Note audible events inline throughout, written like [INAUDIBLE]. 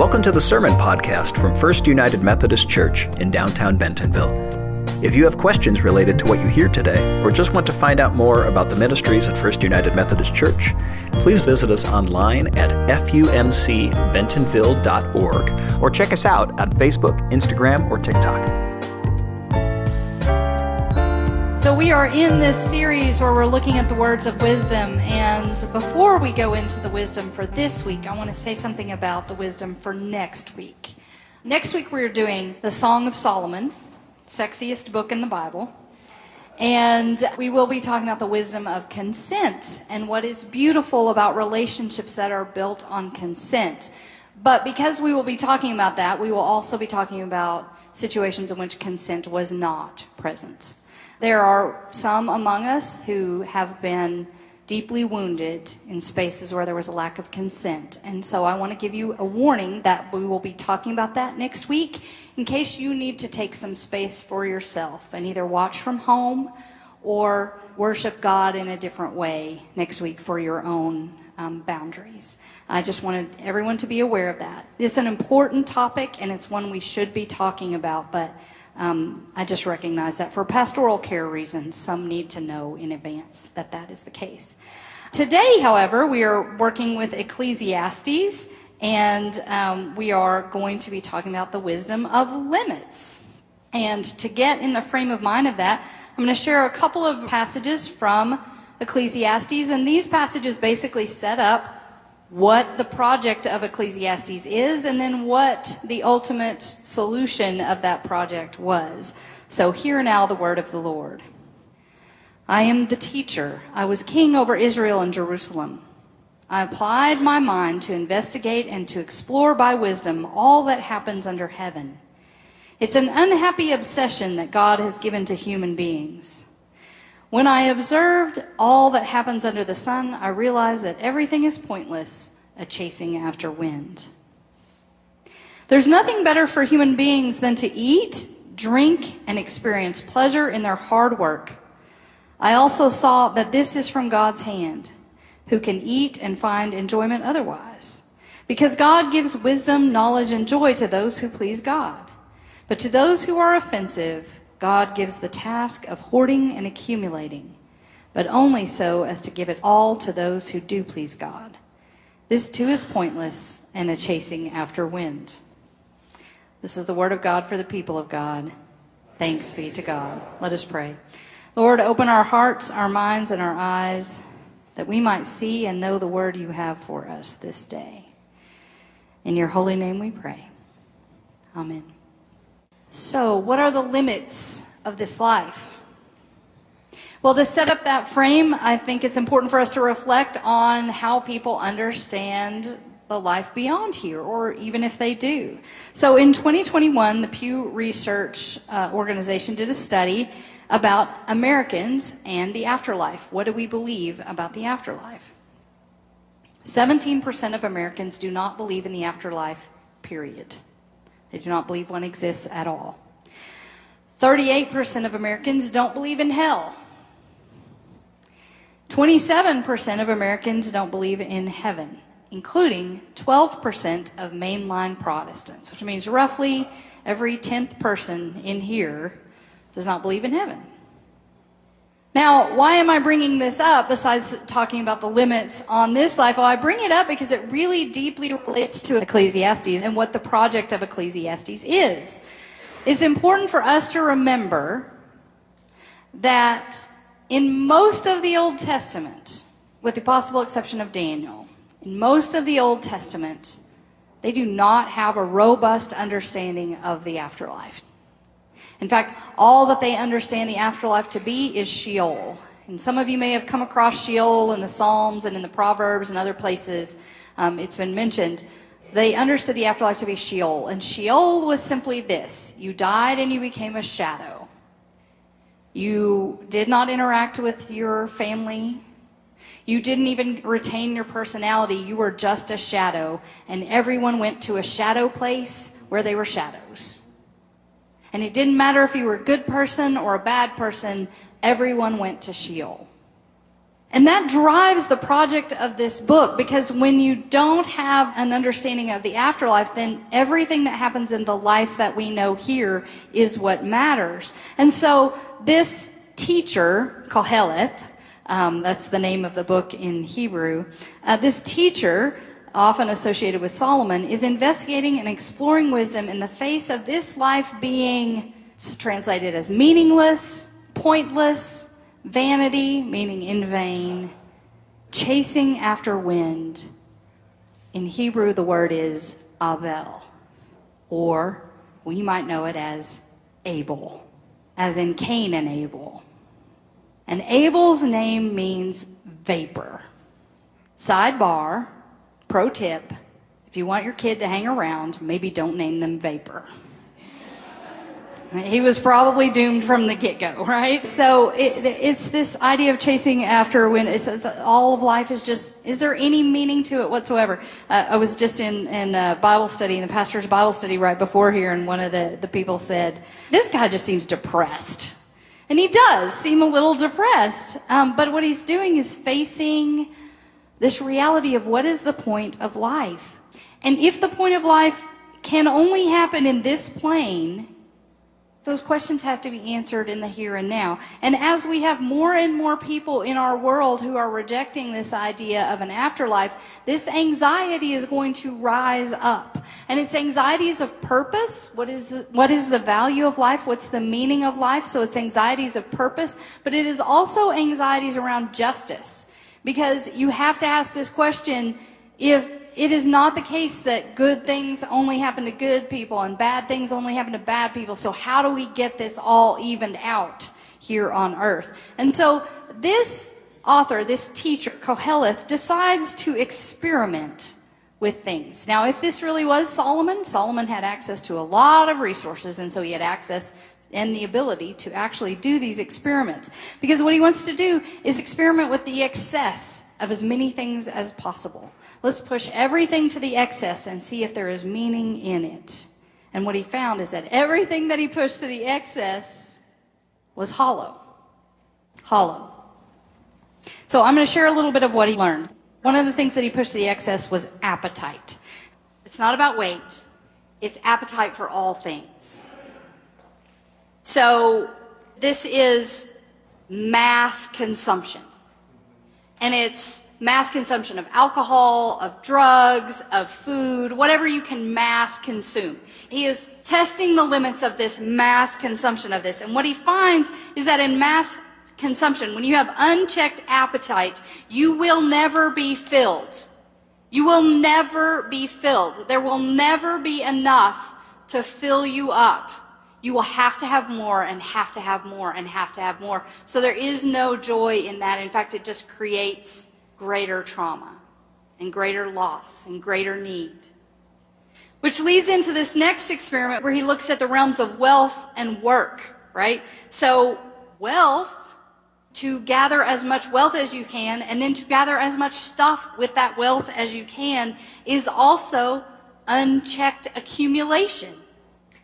Welcome to the Sermon Podcast from First United Methodist Church in downtown Bentonville. If you have questions related to what you hear today, or just want to find out more about the ministries at First United Methodist Church, please visit us online at fumcbentonville.org or check us out on Facebook, Instagram, or TikTok. So, we are in this series where we're looking at the words of wisdom. And before we go into the wisdom for this week, I want to say something about the wisdom for next week. Next week, we're doing the Song of Solomon, sexiest book in the Bible. And we will be talking about the wisdom of consent and what is beautiful about relationships that are built on consent. But because we will be talking about that, we will also be talking about situations in which consent was not present. There are some among us who have been deeply wounded in spaces where there was a lack of consent. And so I want to give you a warning that we will be talking about that next week in case you need to take some space for yourself and either watch from home or worship God in a different way next week for your own um, boundaries. I just wanted everyone to be aware of that. It's an important topic and it's one we should be talking about, but um, I just recognize that for pastoral care reasons, some need to know in advance that that is the case. Today, however, we are working with Ecclesiastes, and um, we are going to be talking about the wisdom of limits. And to get in the frame of mind of that, I'm going to share a couple of passages from Ecclesiastes, and these passages basically set up what the project of Ecclesiastes is and then what the ultimate solution of that project was. So, hear now the word of the Lord. I am the teacher. I was king over Israel and Jerusalem. I applied my mind to investigate and to explore by wisdom all that happens under heaven. It's an unhappy obsession that God has given to human beings. When I observed all that happens under the sun, I realized that everything is pointless, a chasing after wind. There's nothing better for human beings than to eat, drink, and experience pleasure in their hard work. I also saw that this is from God's hand, who can eat and find enjoyment otherwise. Because God gives wisdom, knowledge, and joy to those who please God. But to those who are offensive, God gives the task of hoarding and accumulating, but only so as to give it all to those who do please God. This too is pointless and a chasing after wind. This is the word of God for the people of God. Thanks be to God. Let us pray. Lord, open our hearts, our minds, and our eyes that we might see and know the word you have for us this day. In your holy name we pray. Amen. So, what are the limits of this life? Well, to set up that frame, I think it's important for us to reflect on how people understand the life beyond here, or even if they do. So, in 2021, the Pew Research uh, Organization did a study about Americans and the afterlife. What do we believe about the afterlife? 17% of Americans do not believe in the afterlife, period. They do not believe one exists at all. 38% of Americans don't believe in hell. 27% of Americans don't believe in heaven, including 12% of mainline Protestants, which means roughly every 10th person in here does not believe in heaven. Now, why am I bringing this up besides talking about the limits on this life? Well, I bring it up because it really deeply relates to Ecclesiastes and what the project of Ecclesiastes is. It's important for us to remember that in most of the Old Testament, with the possible exception of Daniel, in most of the Old Testament, they do not have a robust understanding of the afterlife. In fact, all that they understand the afterlife to be is Sheol. And some of you may have come across Sheol in the Psalms and in the Proverbs and other places. Um, it's been mentioned. They understood the afterlife to be Sheol. And Sheol was simply this you died and you became a shadow. You did not interact with your family. You didn't even retain your personality. You were just a shadow. And everyone went to a shadow place where they were shadows. And it didn't matter if you were a good person or a bad person, everyone went to Sheol. And that drives the project of this book because when you don't have an understanding of the afterlife, then everything that happens in the life that we know here is what matters. And so this teacher, Koheleth, um, that's the name of the book in Hebrew, uh, this teacher, often associated with Solomon, is investigating and exploring wisdom in the face of this life being translated as meaningless, pointless, Vanity, meaning in vain, chasing after wind. In Hebrew, the word is hevel, or we might know it as Abel, as in Cain and Abel. And Abel's name means vapor. Sidebar, pro tip if you want your kid to hang around, maybe don't name them vapor. He was probably doomed from the get go, right? So it, it's this idea of chasing after when it's, it's, all of life is just, is there any meaning to it whatsoever? Uh, I was just in, in Bible study, in the pastor's Bible study right before here, and one of the, the people said, This guy just seems depressed. And he does seem a little depressed. Um, but what he's doing is facing this reality of what is the point of life. And if the point of life can only happen in this plane, those questions have to be answered in the here and now. And as we have more and more people in our world who are rejecting this idea of an afterlife, this anxiety is going to rise up. And it's anxieties of purpose. What is, what is the value of life? What's the meaning of life? So it's anxieties of purpose, but it is also anxieties around justice. Because you have to ask this question if it is not the case that good things only happen to good people and bad things only happen to bad people. So how do we get this all evened out here on earth? And so this author, this teacher, Koheleth, decides to experiment with things. Now, if this really was Solomon, Solomon had access to a lot of resources, and so he had access and the ability to actually do these experiments. Because what he wants to do is experiment with the excess of as many things as possible. Let's push everything to the excess and see if there is meaning in it. And what he found is that everything that he pushed to the excess was hollow. Hollow. So I'm going to share a little bit of what he learned. One of the things that he pushed to the excess was appetite. It's not about weight, it's appetite for all things. So this is mass consumption. And it's mass consumption of alcohol, of drugs, of food, whatever you can mass consume. He is testing the limits of this mass consumption of this. And what he finds is that in mass consumption, when you have unchecked appetite, you will never be filled. You will never be filled. There will never be enough to fill you up. You will have to have more and have to have more and have to have more. So there is no joy in that. In fact, it just creates greater trauma and greater loss and greater need. Which leads into this next experiment where he looks at the realms of wealth and work, right? So, wealth, to gather as much wealth as you can, and then to gather as much stuff with that wealth as you can, is also unchecked accumulation.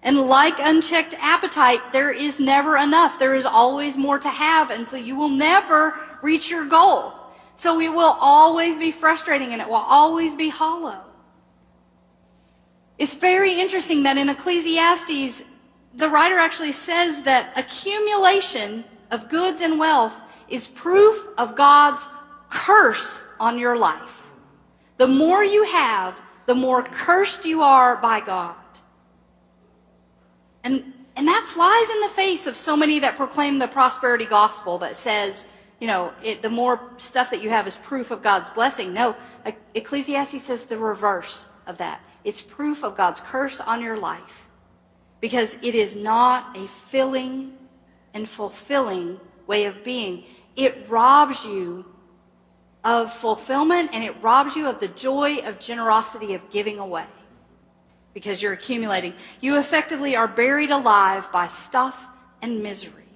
And like unchecked appetite, there is never enough. There is always more to have, and so you will never reach your goal. So it will always be frustrating and it will always be hollow. It's very interesting that in Ecclesiastes, the writer actually says that accumulation of goods and wealth is proof of God's curse on your life. The more you have, the more cursed you are by God. And, and that flies in the face of so many that proclaim the prosperity gospel that says, you know, it, the more stuff that you have is proof of God's blessing. No, Ecclesiastes says the reverse of that. It's proof of God's curse on your life because it is not a filling and fulfilling way of being. It robs you of fulfillment and it robs you of the joy of generosity of giving away because you're accumulating. You effectively are buried alive by stuff and misery.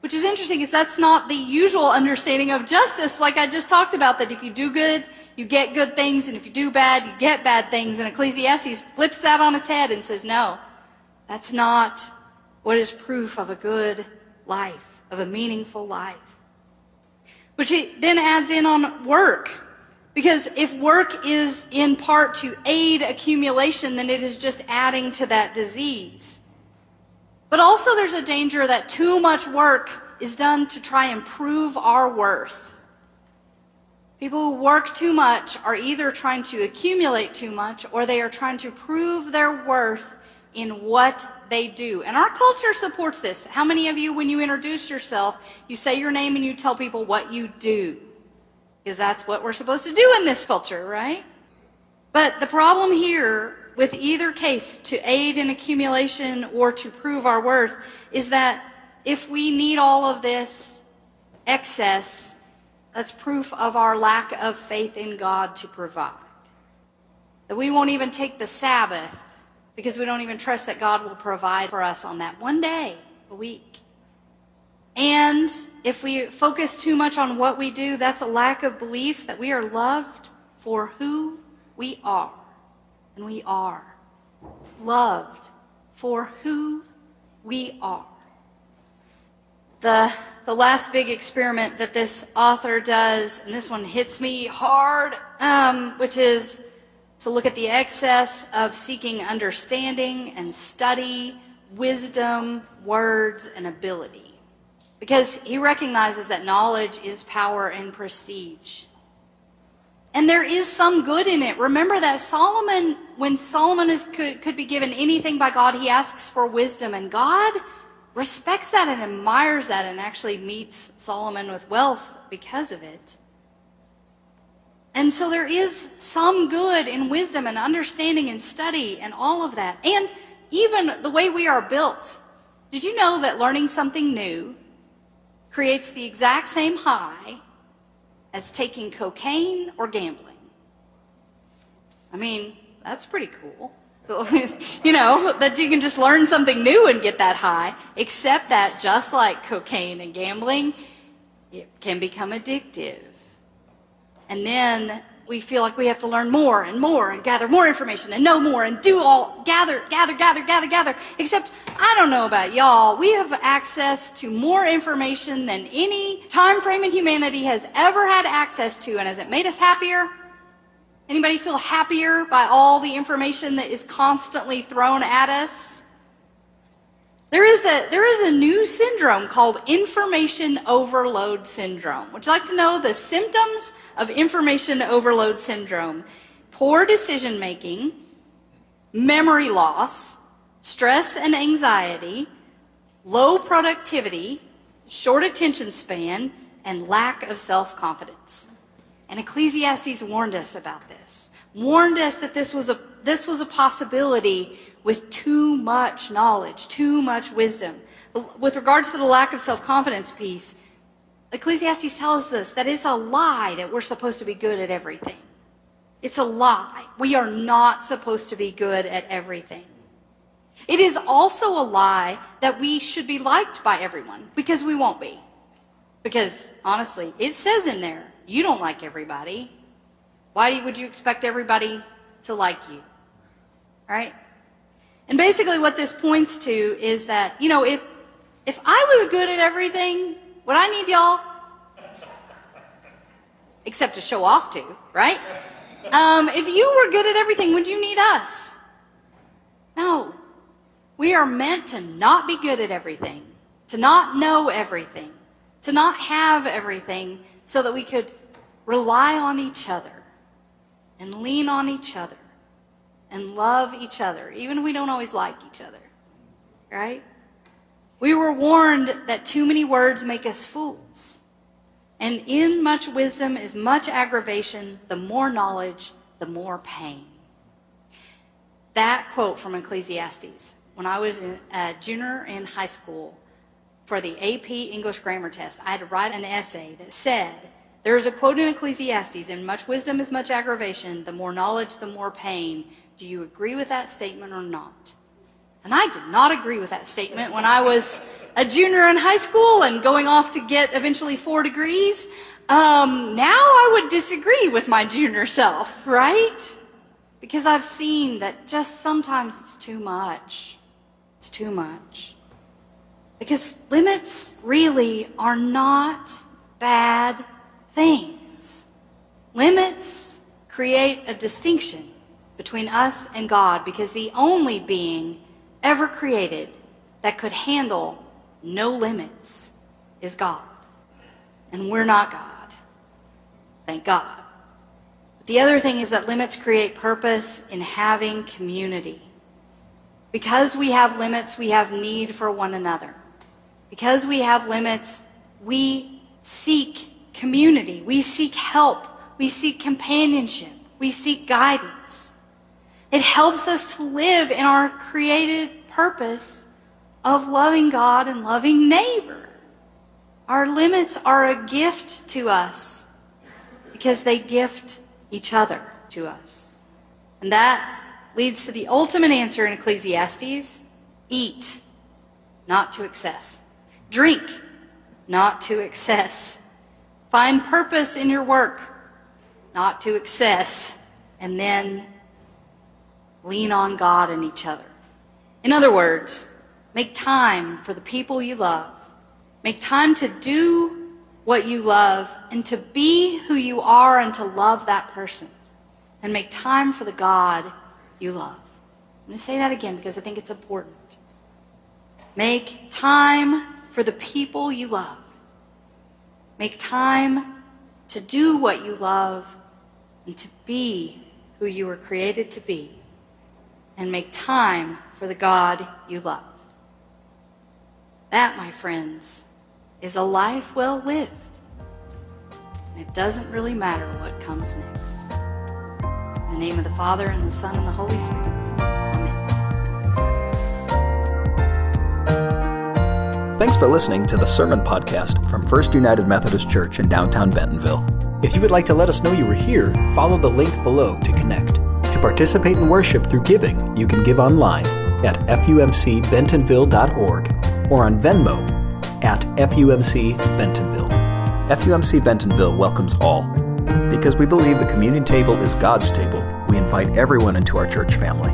Which is interesting because that's not the usual understanding of justice, like I just talked about, that if you do good, you get good things, and if you do bad, you get bad things. And Ecclesiastes flips that on its head and says, no, that's not what is proof of a good life, of a meaningful life. which he then adds in on work. Because if work is in part to aid accumulation, then it is just adding to that disease. But also, there's a danger that too much work is done to try and prove our worth. People who work too much are either trying to accumulate too much or they are trying to prove their worth in what they do. And our culture supports this. How many of you, when you introduce yourself, you say your name and you tell people what you do? Because that's what we're supposed to do in this culture, right? But the problem here with either case, to aid in accumulation or to prove our worth, is that if we need all of this excess, that's proof of our lack of faith in God to provide. That we won't even take the Sabbath because we don't even trust that God will provide for us on that one day a week. And if we focus too much on what we do, that's a lack of belief that we are loved for who we are. And we are loved for who we are. The, the last big experiment that this author does, and this one hits me hard, um, which is to look at the excess of seeking understanding and study, wisdom, words, and ability. Because he recognizes that knowledge is power and prestige. And there is some good in it. Remember that Solomon, when Solomon is, could, could be given anything by God, he asks for wisdom. And God respects that and admires that and actually meets Solomon with wealth because of it. And so there is some good in wisdom and understanding and study and all of that. And even the way we are built. Did you know that learning something new creates the exact same high as taking cocaine or gambling? I mean, that's pretty cool. [LAUGHS] you know, that you can just learn something new and get that high, except that just like cocaine and gambling, it can become addictive. And then we feel like we have to learn more and more and gather more information and know more and do all gather, gather, gather, gather, gather. Except I don't know about y'all. We have access to more information than any time frame in humanity has ever had access to. And has it made us happier? Anybody feel happier by all the information that is constantly thrown at us? There is a there is a new syndrome called information overload syndrome. Would you like to know the symptoms of information overload syndrome? Poor decision making, memory loss, stress and anxiety, low productivity, short attention span, and lack of self-confidence. And Ecclesiastes warned us about this. Warned us that this was a this was a possibility with too much knowledge, too much wisdom. With regards to the lack of self confidence piece, Ecclesiastes tells us that it's a lie that we're supposed to be good at everything. It's a lie. We are not supposed to be good at everything. It is also a lie that we should be liked by everyone because we won't be. Because honestly, it says in there, you don't like everybody. Why would you expect everybody to like you? Right? And basically, what this points to is that, you know, if, if I was good at everything, what I need y'all? Except to show off to, right? Um, if you were good at everything, would you need us? No. We are meant to not be good at everything, to not know everything, to not have everything, so that we could rely on each other and lean on each other and love each other, even if we don't always like each other. Right? We were warned that too many words make us fools. And in much wisdom is much aggravation, the more knowledge, the more pain. That quote from Ecclesiastes, when I was a uh, junior in high school for the AP English grammar test, I had to write an essay that said, there is a quote in Ecclesiastes, in much wisdom is much aggravation, the more knowledge, the more pain. Do you agree with that statement or not? And I did not agree with that statement when I was a junior in high school and going off to get eventually four degrees. Um, now I would disagree with my junior self, right? Because I've seen that just sometimes it's too much. It's too much. Because limits really are not bad things. Limits create a distinction between us and God because the only being ever created that could handle no limits is God. And we're not God. Thank God. But the other thing is that limits create purpose in having community. Because we have limits, we have need for one another. Because we have limits, we seek community. We seek help. We seek companionship. We seek guidance. It helps us to live in our created purpose of loving God and loving neighbor. Our limits are a gift to us because they gift each other to us. And that leads to the ultimate answer in Ecclesiastes eat, not to excess. Drink, not to excess. Find purpose in your work, not to excess. And then lean on God and each other. In other words, make time for the people you love. Make time to do what you love and to be who you are and to love that person. And make time for the God you love. I'm going to say that again because I think it's important. Make time for the people you love. Make time to do what you love and to be who you were created to be. And make time for the God you love. That, my friends, is a life well lived. And it doesn't really matter what comes next. In the name of the Father, and the Son, and the Holy Spirit. Amen. Thanks for listening to the Sermon Podcast from First United Methodist Church in downtown Bentonville. If you would like to let us know you were here, follow the link below to connect. To participate in worship through giving, you can give online at fumcbentonville.org or on Venmo at FUMC Bentonville. FUMC Bentonville welcomes all. Because we believe the communion table is God's table, we invite everyone into our church family.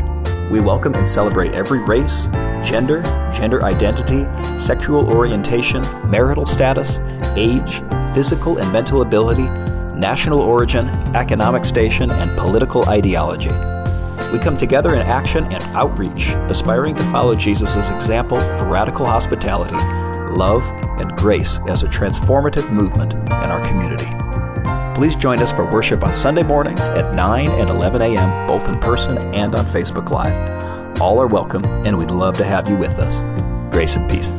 We welcome and celebrate every race, gender, gender identity, sexual orientation, marital status, age, physical and mental ability, national origin, economic station, and political ideology. We come together in action and outreach, aspiring to follow Jesus' example for radical hospitality, love, and grace as a transformative movement in our community. Please join us for worship on Sunday mornings at 9 and 11 a.m., both in person and on Facebook Live. All are welcome, and we'd love to have you with us. Grace and peace.